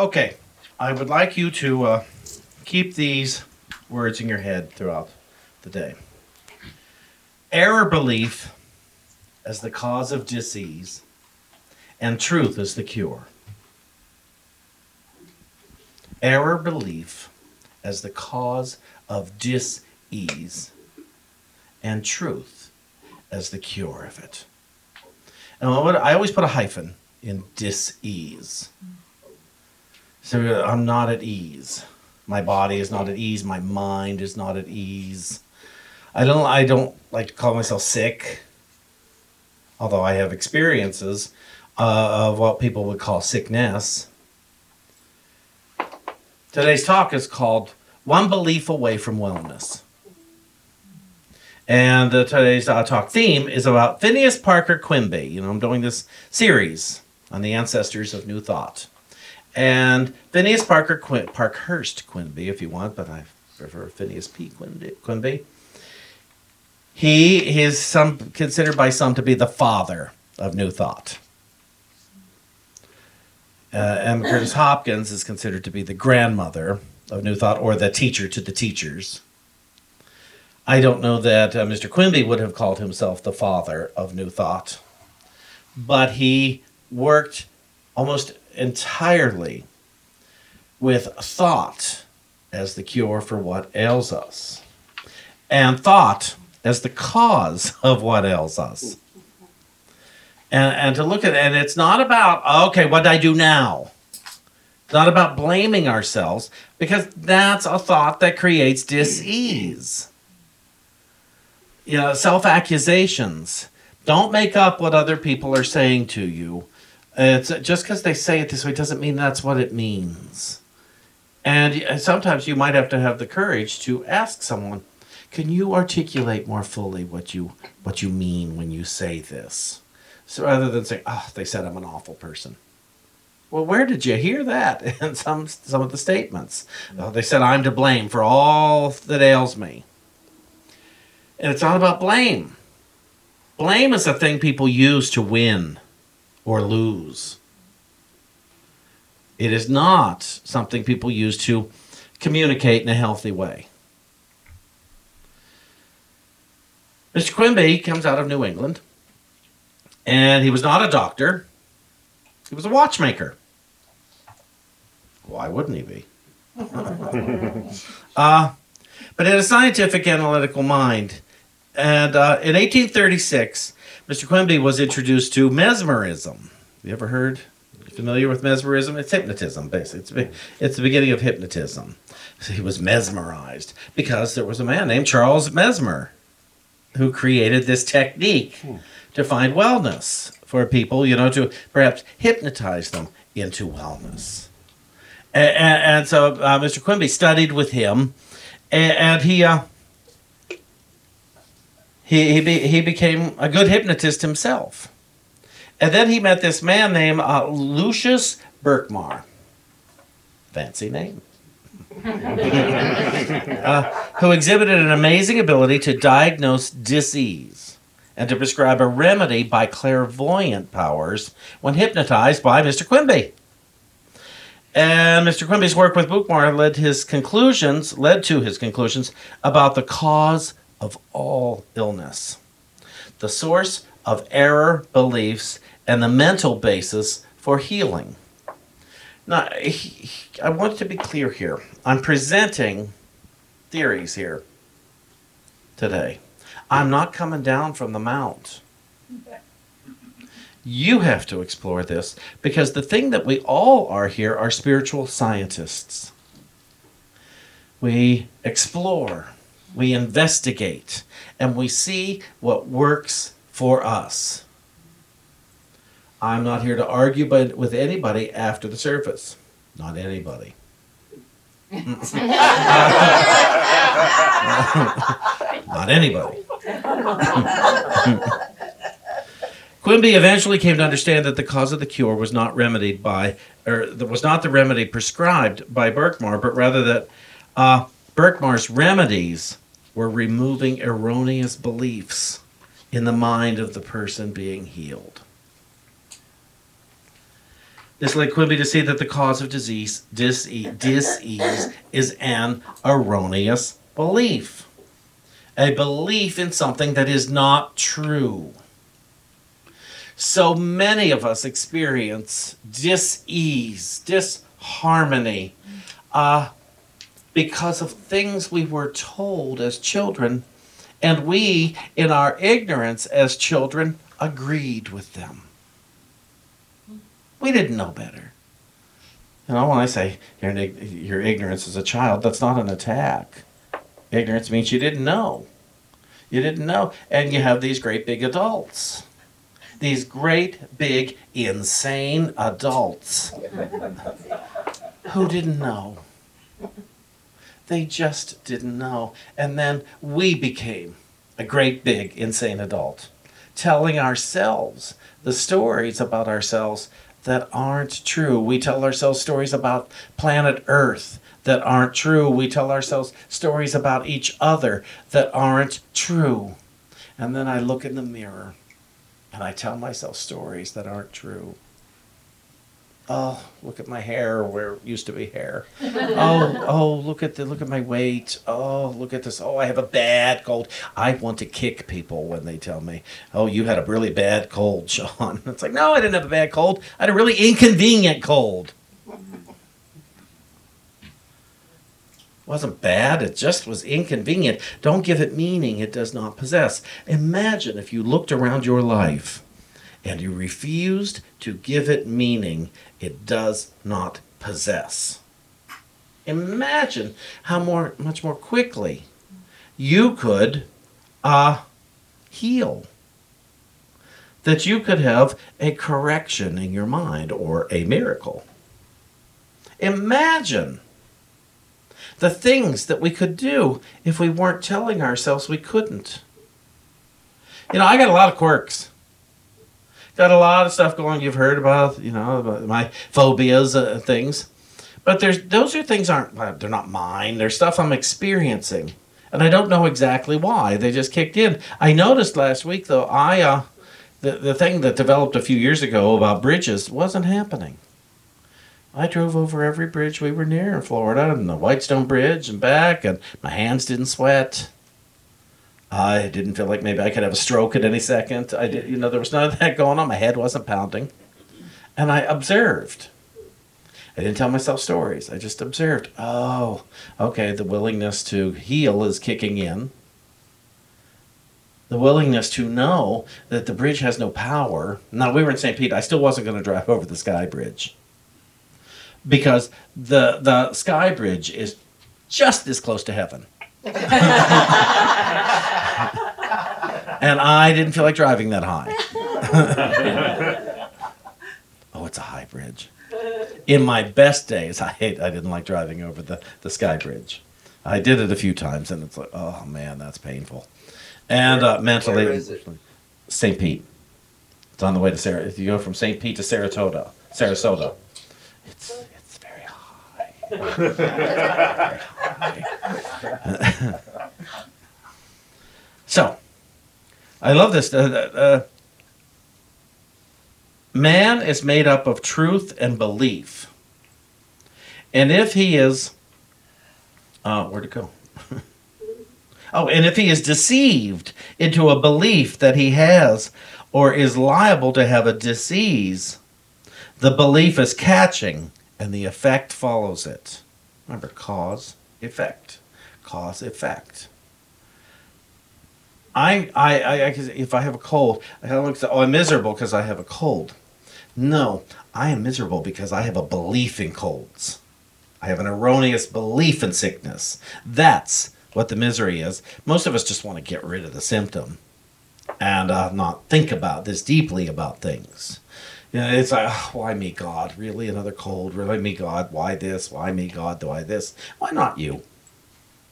Okay, I would like you to uh, keep these words in your head throughout the day. Error belief as the cause of disease, and truth as the cure. Error belief as the cause of dis-ease, and truth as the cure of it. And I always put a hyphen in dis-ease. So I'm not at ease. My body is not at ease. My mind is not at ease. I don't. I don't like to call myself sick, although I have experiences uh, of what people would call sickness. Today's talk is called "One Belief Away from Wellness," and today's uh, talk theme is about Phineas Parker Quimby. You know, I'm doing this series on the ancestors of New Thought. And Phineas Parker Quin- Parkhurst Quimby, if you want, but I prefer Phineas P. Quimby. He is some considered by some to be the father of New Thought. Uh, Emma Curtis Hopkins is considered to be the grandmother of New Thought or the teacher to the teachers. I don't know that uh, Mr. Quimby would have called himself the father of New Thought, but he worked almost entirely with thought as the cure for what ails us, and thought as the cause of what ails us. And, and to look at it, and it's not about, okay, what do I do now? It's not about blaming ourselves, because that's a thought that creates dis-ease. You know, self-accusations. Don't make up what other people are saying to you it's just because they say it this way doesn't mean that's what it means. And sometimes you might have to have the courage to ask someone, "Can you articulate more fully what you what you mean when you say this?" So rather than say, "Oh, they said I'm an awful person." Well, where did you hear that in some some of the statements? Oh, they said I'm to blame for all that ails me. And it's not about blame. Blame is a thing people use to win or lose. It is not something people use to communicate in a healthy way. Mr. Quimby comes out of New England, and he was not a doctor, he was a watchmaker. Why wouldn't he be? uh, but he had a scientific analytical mind. And uh, in 1836, Mr. Quimby was introduced to mesmerism. You ever heard? Familiar with mesmerism? It's hypnotism, basically. It's, it's the beginning of hypnotism. So he was mesmerized because there was a man named Charles Mesmer who created this technique hmm. to find wellness for people, you know, to perhaps hypnotize them into wellness. And, and, and so uh, Mr. Quimby studied with him, and, and he uh, he he, be, he became a good hypnotist himself. And then he met this man named uh, Lucius Burkmar. Fancy name. uh, who exhibited an amazing ability to diagnose disease and to prescribe a remedy by clairvoyant powers when hypnotized by Mr. Quimby. And Mr. Quimby's work with Burkmar led his conclusions, led to his conclusions about the cause of all illness, the source of error beliefs, and the mental basis for healing. Now, I want to be clear here. I'm presenting theories here today. I'm not coming down from the mount. You have to explore this because the thing that we all are here are spiritual scientists. We explore we investigate, and we see what works for us. I'm not here to argue with anybody after the service. Not anybody. not anybody. Quimby eventually came to understand that the cause of the cure was not remedied by, or was not the remedy prescribed by Burkmar, but rather that uh, Burkmar's remedies were removing erroneous beliefs in the mind of the person being healed. It's like Quimby to see that the cause of disease, disease, disease is an erroneous belief. A belief in something that is not true. So many of us experience dis-ease, disharmony, uh, because of things we were told as children, and we, in our ignorance as children, agreed with them. We didn't know better. You know, when I say your, your ignorance as a child, that's not an attack. Ignorance means you didn't know. You didn't know. And you have these great big adults. These great big insane adults who didn't know. They just didn't know. And then we became a great big insane adult, telling ourselves the stories about ourselves that aren't true. We tell ourselves stories about planet Earth that aren't true. We tell ourselves stories about each other that aren't true. And then I look in the mirror and I tell myself stories that aren't true. Oh, look at my hair where it used to be hair. Oh, oh, look at the look at my weight. Oh, look at this. Oh, I have a bad cold. I want to kick people when they tell me, "Oh, you had a really bad cold, Sean." It's like, "No, I didn't have a bad cold. I had a really inconvenient cold." wasn't bad, it just was inconvenient. Don't give it meaning it does not possess. Imagine if you looked around your life and you refused to give it meaning it does not possess. Imagine how more, much more quickly you could uh, heal. That you could have a correction in your mind or a miracle. Imagine the things that we could do if we weren't telling ourselves we couldn't. You know, I got a lot of quirks. Got a lot of stuff going. You've heard about, you know, about my phobias, uh, things. But there's those are things aren't they're not mine. They're stuff I'm experiencing, and I don't know exactly why. They just kicked in. I noticed last week though. I uh, the the thing that developed a few years ago about bridges wasn't happening. I drove over every bridge we were near in Florida, and the Whitestone Bridge and back, and my hands didn't sweat. I didn't feel like maybe I could have a stroke at any second. I did, you know, there was none of that going on. My head wasn't pounding, and I observed. I didn't tell myself stories. I just observed. Oh, okay. The willingness to heal is kicking in. The willingness to know that the bridge has no power. Now we were in St. Pete. I still wasn't going to drive over the Sky Bridge because the the sky bridge is just this close to heaven. and I didn't feel like driving that high. oh, it's a high bridge. In my best days, I hate I didn't like driving over the, the sky bridge. I did it a few times and it's like, oh man, that's painful. And uh, mentally St. Pete. It's on the way to Sarah. If you go from St. Pete to Saratoga, Sarasota, it's so, I love this. Uh, uh, man is made up of truth and belief. And if he is, uh, where'd it go? oh, and if he is deceived into a belief that he has or is liable to have a disease, the belief is catching and the effect follows it. Remember, cause, effect. Cause, effect. I, I, I, if I have a cold, I look say, oh, I'm miserable because I have a cold. No, I am miserable because I have a belief in colds. I have an erroneous belief in sickness. That's what the misery is. Most of us just want to get rid of the symptom and uh, not think about this deeply about things. You know, it's like, oh, why me, God? Really, another cold? Really, me, God? Why this? Why me, God? Why this? Why not you?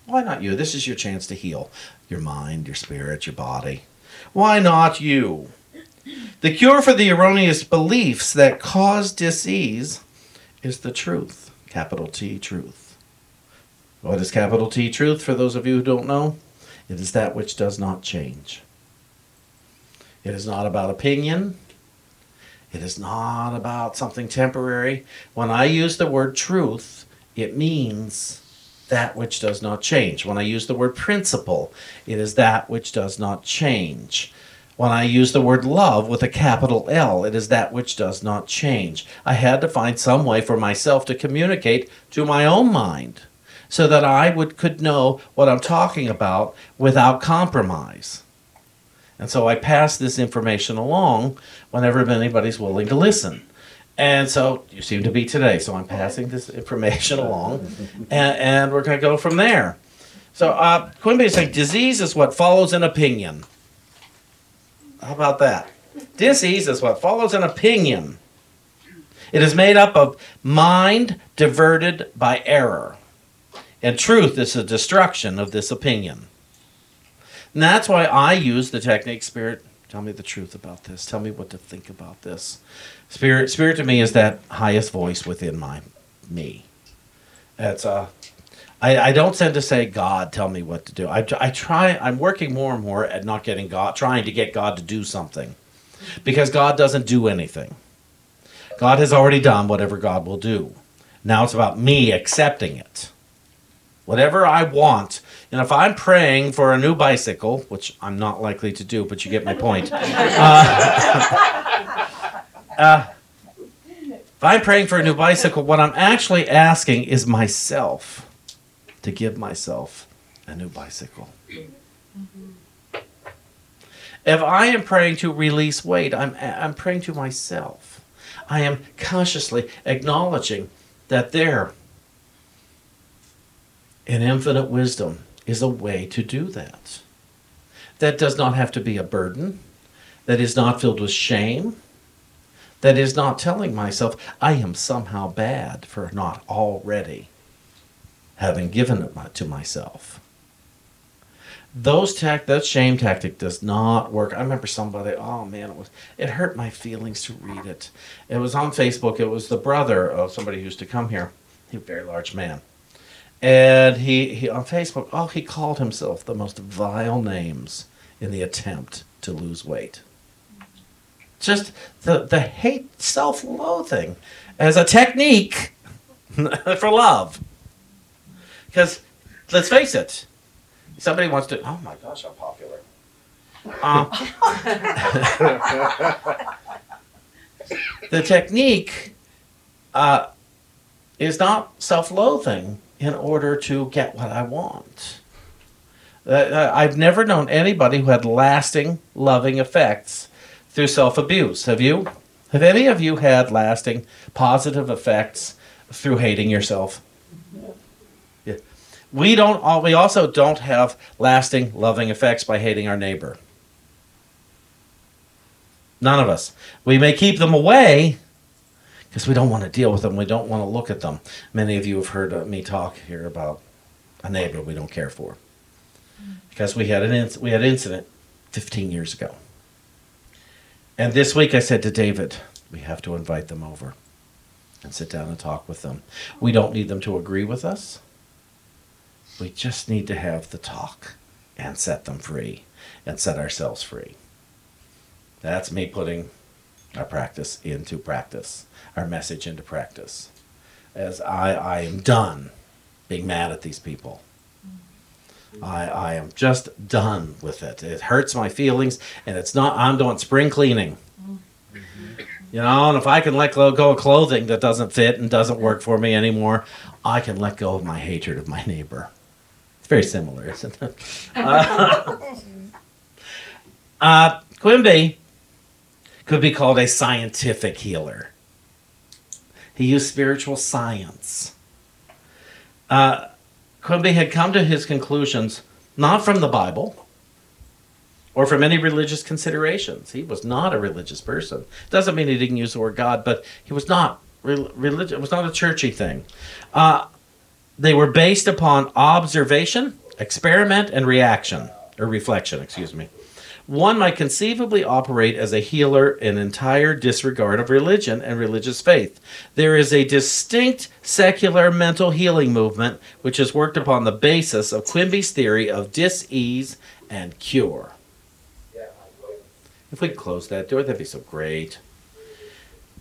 Why not you? This is your chance to heal your mind, your spirit, your body. Why not you? The cure for the erroneous beliefs that cause disease is the truth. Capital T, truth. What is capital T, truth, for those of you who don't know? It is that which does not change. It is not about opinion. It is not about something temporary. When I use the word truth, it means that which does not change. When I use the word principle, it is that which does not change. When I use the word love with a capital L, it is that which does not change. I had to find some way for myself to communicate to my own mind so that I would could know what I'm talking about without compromise. And so I pass this information along whenever anybody's willing to listen. And so you seem to be today. So I'm passing this information along, and, and we're going to go from there. So uh, Quimby is saying disease is what follows an opinion. How about that? Disease is what follows an opinion. It is made up of mind diverted by error. And truth is the destruction of this opinion. And that's why I use the technique spirit. Tell me the truth about this. Tell me what to think about this. Spirit, spirit to me is that highest voice within my me. It's uh, I, I don't tend to say God, tell me what to do. I, I try. I'm working more and more at not getting God, trying to get God to do something, because God doesn't do anything. God has already done whatever God will do. Now it's about me accepting it whatever I want. And if I'm praying for a new bicycle, which I'm not likely to do, but you get my point. Uh, uh, if I'm praying for a new bicycle, what I'm actually asking is myself to give myself a new bicycle. If I am praying to release weight, I'm, I'm praying to myself. I am consciously acknowledging that there and infinite wisdom is a way to do that. That does not have to be a burden, that is not filled with shame, that is not telling myself I am somehow bad for not already having given it to myself. Those tact that shame tactic does not work. I remember somebody, oh man, it was it hurt my feelings to read it. It was on Facebook. It was the brother of somebody who used to come here. He a very large man and he, he on Facebook, oh, he called himself the most vile names in the attempt to lose weight. Just the the hate, self-loathing, as a technique for love. Because let's face it, somebody wants to. Oh my gosh, how popular! Uh, the technique uh, is not self-loathing in order to get what I want. Uh, uh, I've never known anybody who had lasting, loving effects through self abuse. Have you? Have any of you had lasting, positive effects through hating yourself? Yeah. We don't. We also don't have lasting, loving effects by hating our neighbor. None of us. We may keep them away, because we don't want to deal with them. We don't want to look at them. Many of you have heard uh, me talk here about a neighbor we don't care for because we had an inc- we had an incident 15 years ago. And this week I said to David, we have to invite them over and sit down and talk with them. We don't need them to agree with us. We just need to have the talk and set them free and set ourselves free. That's me putting our practice into practice our message into practice. As I, I am done being mad at these people. I, I am just done with it. It hurts my feelings, and it's not, I'm doing spring cleaning. You know, and if I can let go of clothing that doesn't fit and doesn't work for me anymore, I can let go of my hatred of my neighbor. It's very similar, isn't it? Uh, uh, Quimby could be called a scientific healer. He used spiritual science. Uh, Quimby had come to his conclusions not from the Bible or from any religious considerations. He was not a religious person. Doesn't mean he didn't use the word God, but he was not re- religious. It was not a churchy thing. Uh, they were based upon observation, experiment, and reaction or reflection. Excuse me. One might conceivably operate as a healer in entire disregard of religion and religious faith. There is a distinct secular mental healing movement which has worked upon the basis of Quimby's theory of dis-ease and cure. If we could close that door, that'd be so great.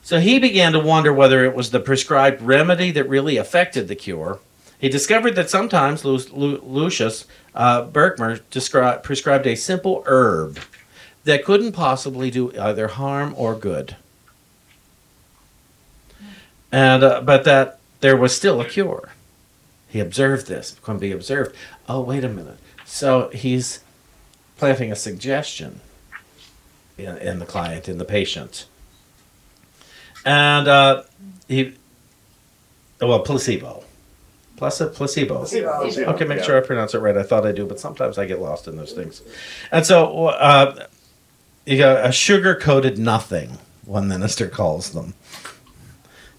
So he began to wonder whether it was the prescribed remedy that really affected the cure. He discovered that sometimes Lu- Lu- Lucius uh, Burkmar descri- prescribed a simple herb that couldn't possibly do either harm or good. And uh, but that there was still a cure. He observed this. Quimby observed. Oh, wait a minute. So he's planting a suggestion in, in the client, in the patient and uh, he, well, placebo. Plus a placebo. Placebo. Okay, make Yeah. sure I pronounce it right. I thought I do, but sometimes I get lost in those things. And so, uh, you got a sugar coated nothing, one minister calls them.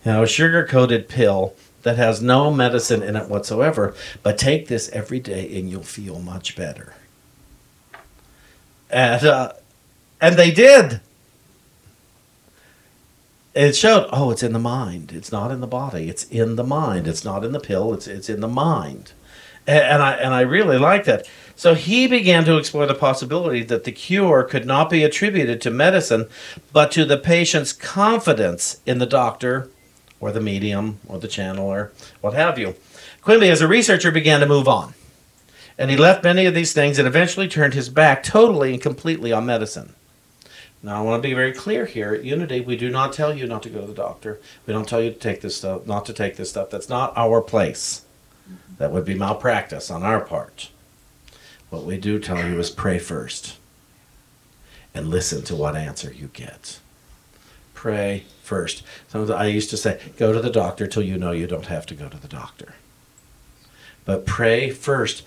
You know, a sugar coated pill that has no medicine in it whatsoever, but take this every day and you'll feel much better. And, uh, and they did it showed oh it's in the mind. It's not in the body. It's in the mind. It's not in the pill. It's it's in the mind. And, and i and i really like that. So he began to explore the possibility that the cure could not be attributed to medicine but to the patient's confidence in the doctor or the medium or the channeler what have you. Quimby as a researcher began to move on. And he left many of these things and eventually turned his back totally and completely on medicine now, I want to be very clear here. At Unity, we do not tell you not to go to the doctor. We don't tell you to take this stuff, not to take this stuff. That's not our place. That would be malpractice on our part. What we do tell you is pray first and listen to what answer you get. Pray first. Sometimes I used to say, go to the doctor till you know you don't have to go to the doctor. But pray first.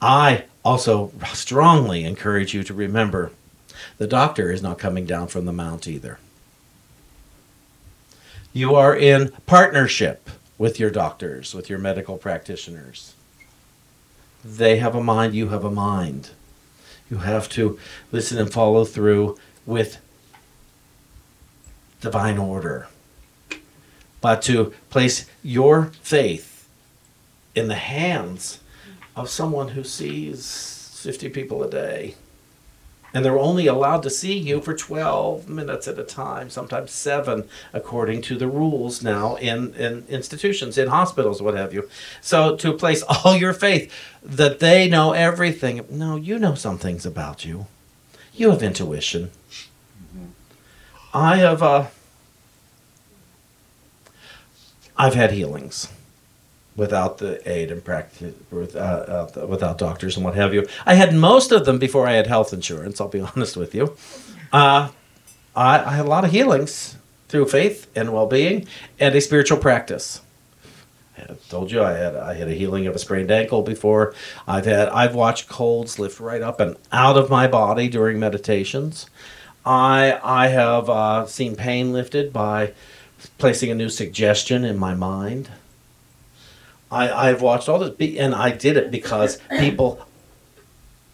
I also strongly encourage you to remember the doctor is not coming down from the mount either. You are in partnership with your doctors, with your medical practitioners. They have a mind, you have a mind. You have to listen and follow through with divine order. But to place your faith in the hands of someone who sees 50 people a day and they're only allowed to see you for 12 minutes at a time sometimes seven according to the rules now in, in institutions in hospitals what have you. So to place all your faith that they know everything no you know some things about you. You have intuition. I have uh i've had healings without the aid and practice with, uh, uh, without doctors and what have you. I had most of them before I had health insurance. I'll be honest with you. Uh, I, I had a lot of healings through faith and well-being and a spiritual practice. I told you I had I had a healing of a sprained ankle before. I've had I've watched colds lift right up and out of my body during meditations. I I have uh, seen pain lifted by placing a new suggestion in my mind. I, I've watched all this, and I did it because people,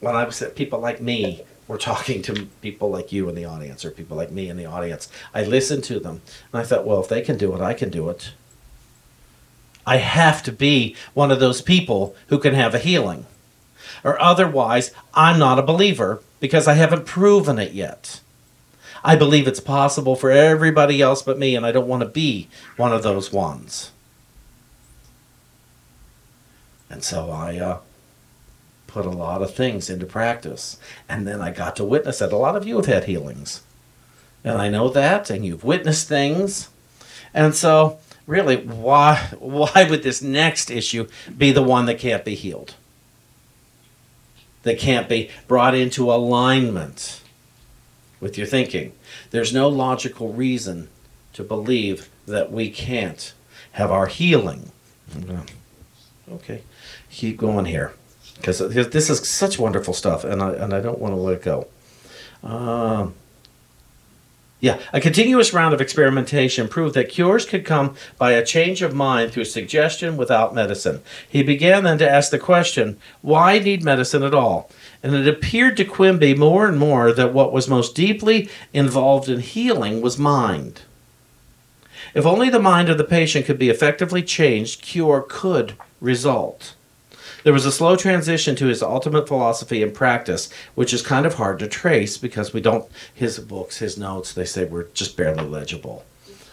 when I was people like me were talking to people like you in the audience, or people like me in the audience, I listened to them, and I thought, well, if they can do it, I can do it. I have to be one of those people who can have a healing, or otherwise, I'm not a believer because I haven't proven it yet. I believe it's possible for everybody else but me, and I don't want to be one of those ones. And so I uh, put a lot of things into practice. And then I got to witness that. A lot of you have had healings. And I know that, and you've witnessed things. And so, really, why, why would this next issue be the one that can't be healed? That can't be brought into alignment with your thinking. There's no logical reason to believe that we can't have our healing. Okay keep going here because this is such wonderful stuff, and I and I don't want to let it go. Um, yeah, a continuous round of experimentation proved that cures could come by a change of mind through suggestion without medicine. He began then to ask the question, why need medicine at all? And it appeared to Quimby more and more that what was most deeply involved in healing was mind. If only the mind of the patient could be effectively changed, cure could result. There was a slow transition to his ultimate philosophy and practice, which is kind of hard to trace because we don't, his books, his notes, they say were just barely legible.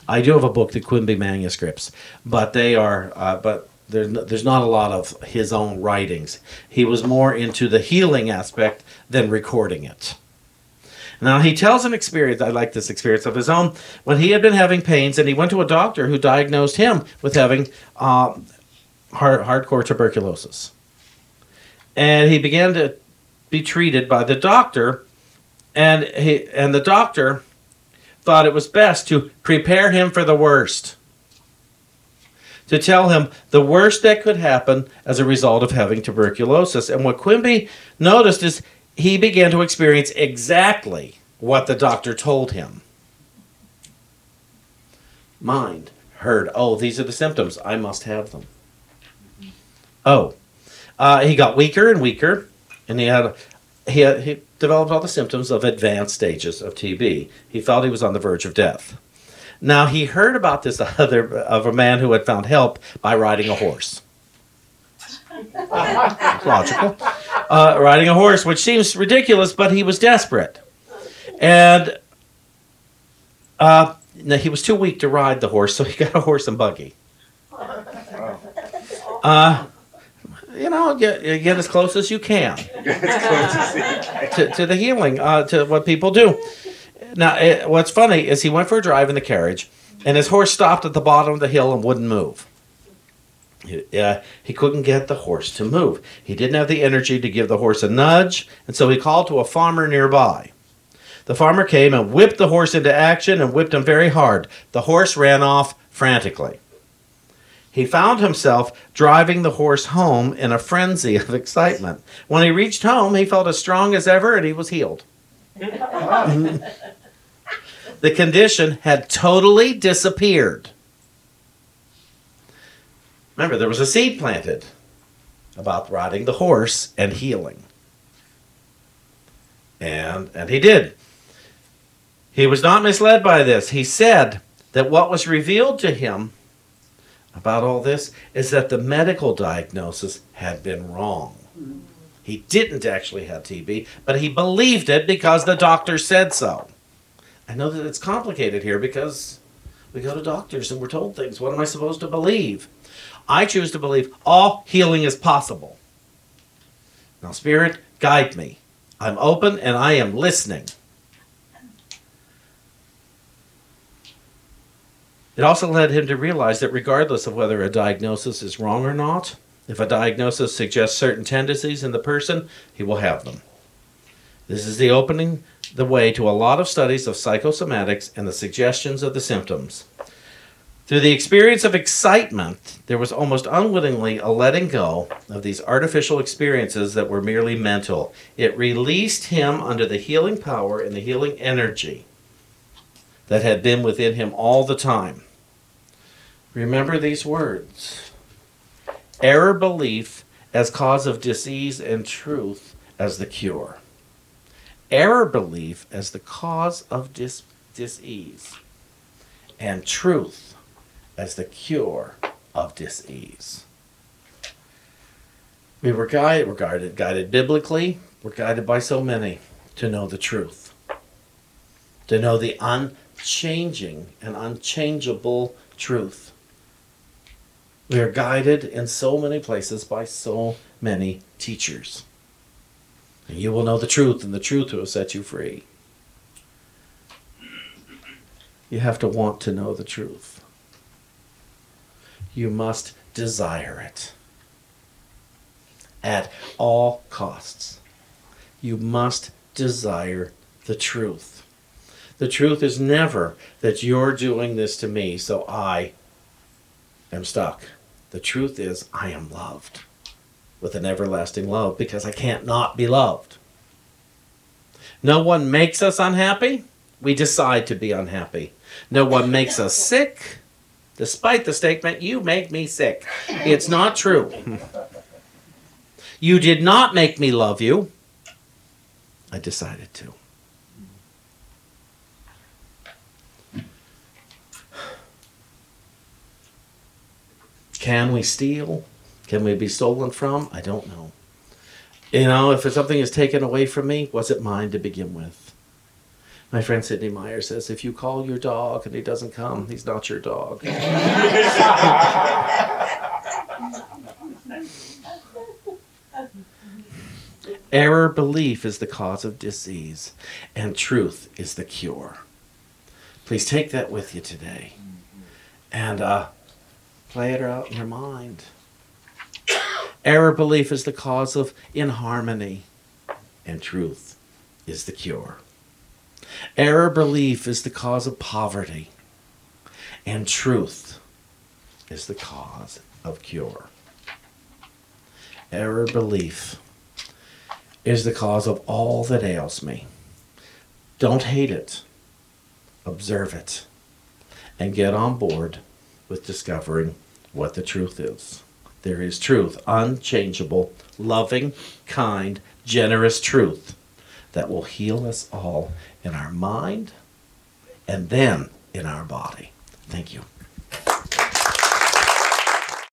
I do have a book, the Quimby manuscripts, but they are, uh, but there's there's not a lot of his own writings. He was more into the healing aspect than recording it. Now he tells an experience. I like this experience of his own when he had been having pains, and he went to a doctor who diagnosed him with having uh, hard, hardcore tuberculosis, and he began to be treated by the doctor, and he and the doctor thought it was best to prepare him for the worst. To tell him the worst that could happen as a result of having tuberculosis. And what Quimby noticed is he began to experience exactly what the doctor told him. Mind heard, oh, these are the symptoms. I must have them. Oh, uh, he got weaker and weaker, and he had he had, he developed all the symptoms of advanced stages of TB. He felt he was on the verge of death. Now he heard about this other of a man who had found help by riding a horse. Logical. Uh, riding a horse, which seems ridiculous, but he was desperate, and uh, he was too weak to ride the horse, so he got a horse and buggy. Uh, you know, get, get as close as you can to, to the healing, uh, to what people do. Now, it, what's funny is he went for a drive in the carriage, and his horse stopped at the bottom of the hill and wouldn't move. He, uh, he couldn't get the horse to move. He didn't have the energy to give the horse a nudge, and so he called to a farmer nearby. The farmer came and whipped the horse into action and whipped him very hard. The horse ran off frantically. He found himself driving the horse home in a frenzy of excitement. When he reached home, he felt as strong as ever and he was healed. the condition had totally disappeared. Remember, there was a seed planted about riding the horse and healing. And, and he did. He was not misled by this. He said that what was revealed to him about all this is that the medical diagnosis had been wrong. He didn't actually have TB, but he believed it because the doctor said so. I know that it's complicated here because we go to doctors and we're told things. What am I supposed to believe? I choose to believe all healing is possible. Now, Spirit, guide me. I'm open and I am listening. It also led him to realize that regardless of whether a diagnosis is wrong or not, if a diagnosis suggests certain tendencies in the person, he will have them. This is the opening the way to a lot of studies of psychosomatics and the suggestions of the symptoms. Through the experience of excitement, there was almost unwittingly a letting go of these artificial experiences that were merely mental. It released him under the healing power and the healing energy that had been within him all the time. Remember these words error belief as cause of disease and truth as the cure. Error belief as the cause of dis- disease and truth as the cure of disease. We were guided, we're guided, guided biblically, we're guided by so many to know the truth, to know the unchanging and unchangeable truth. We are guided in so many places by so many teachers. And you will know the truth, and the truth will set you free. You have to want to know the truth. You must desire it at all costs. You must desire the truth. The truth is never that you're doing this to me, so I am stuck. The truth is, I am loved with an everlasting love because I can't not be loved. No one makes us unhappy. We decide to be unhappy. No one makes us sick, despite the statement, You make me sick. It's not true. You did not make me love you. I decided to. Can we steal? Can we be stolen from? I don't know. You know, if something is taken away from me, was it mine to begin with? My friend Sidney Meyer says if you call your dog and he doesn't come, he's not your dog. Error belief is the cause of disease, and truth is the cure. Please take that with you today and uh, play it out in your mind. Error belief is the cause of inharmony, and truth is the cure. Error belief is the cause of poverty, and truth is the cause of cure. Error belief is the cause of all that ails me. Don't hate it, observe it, and get on board with discovering what the truth is. There is truth, unchangeable, loving, kind, generous truth that will heal us all in our mind and then in our body. Thank you.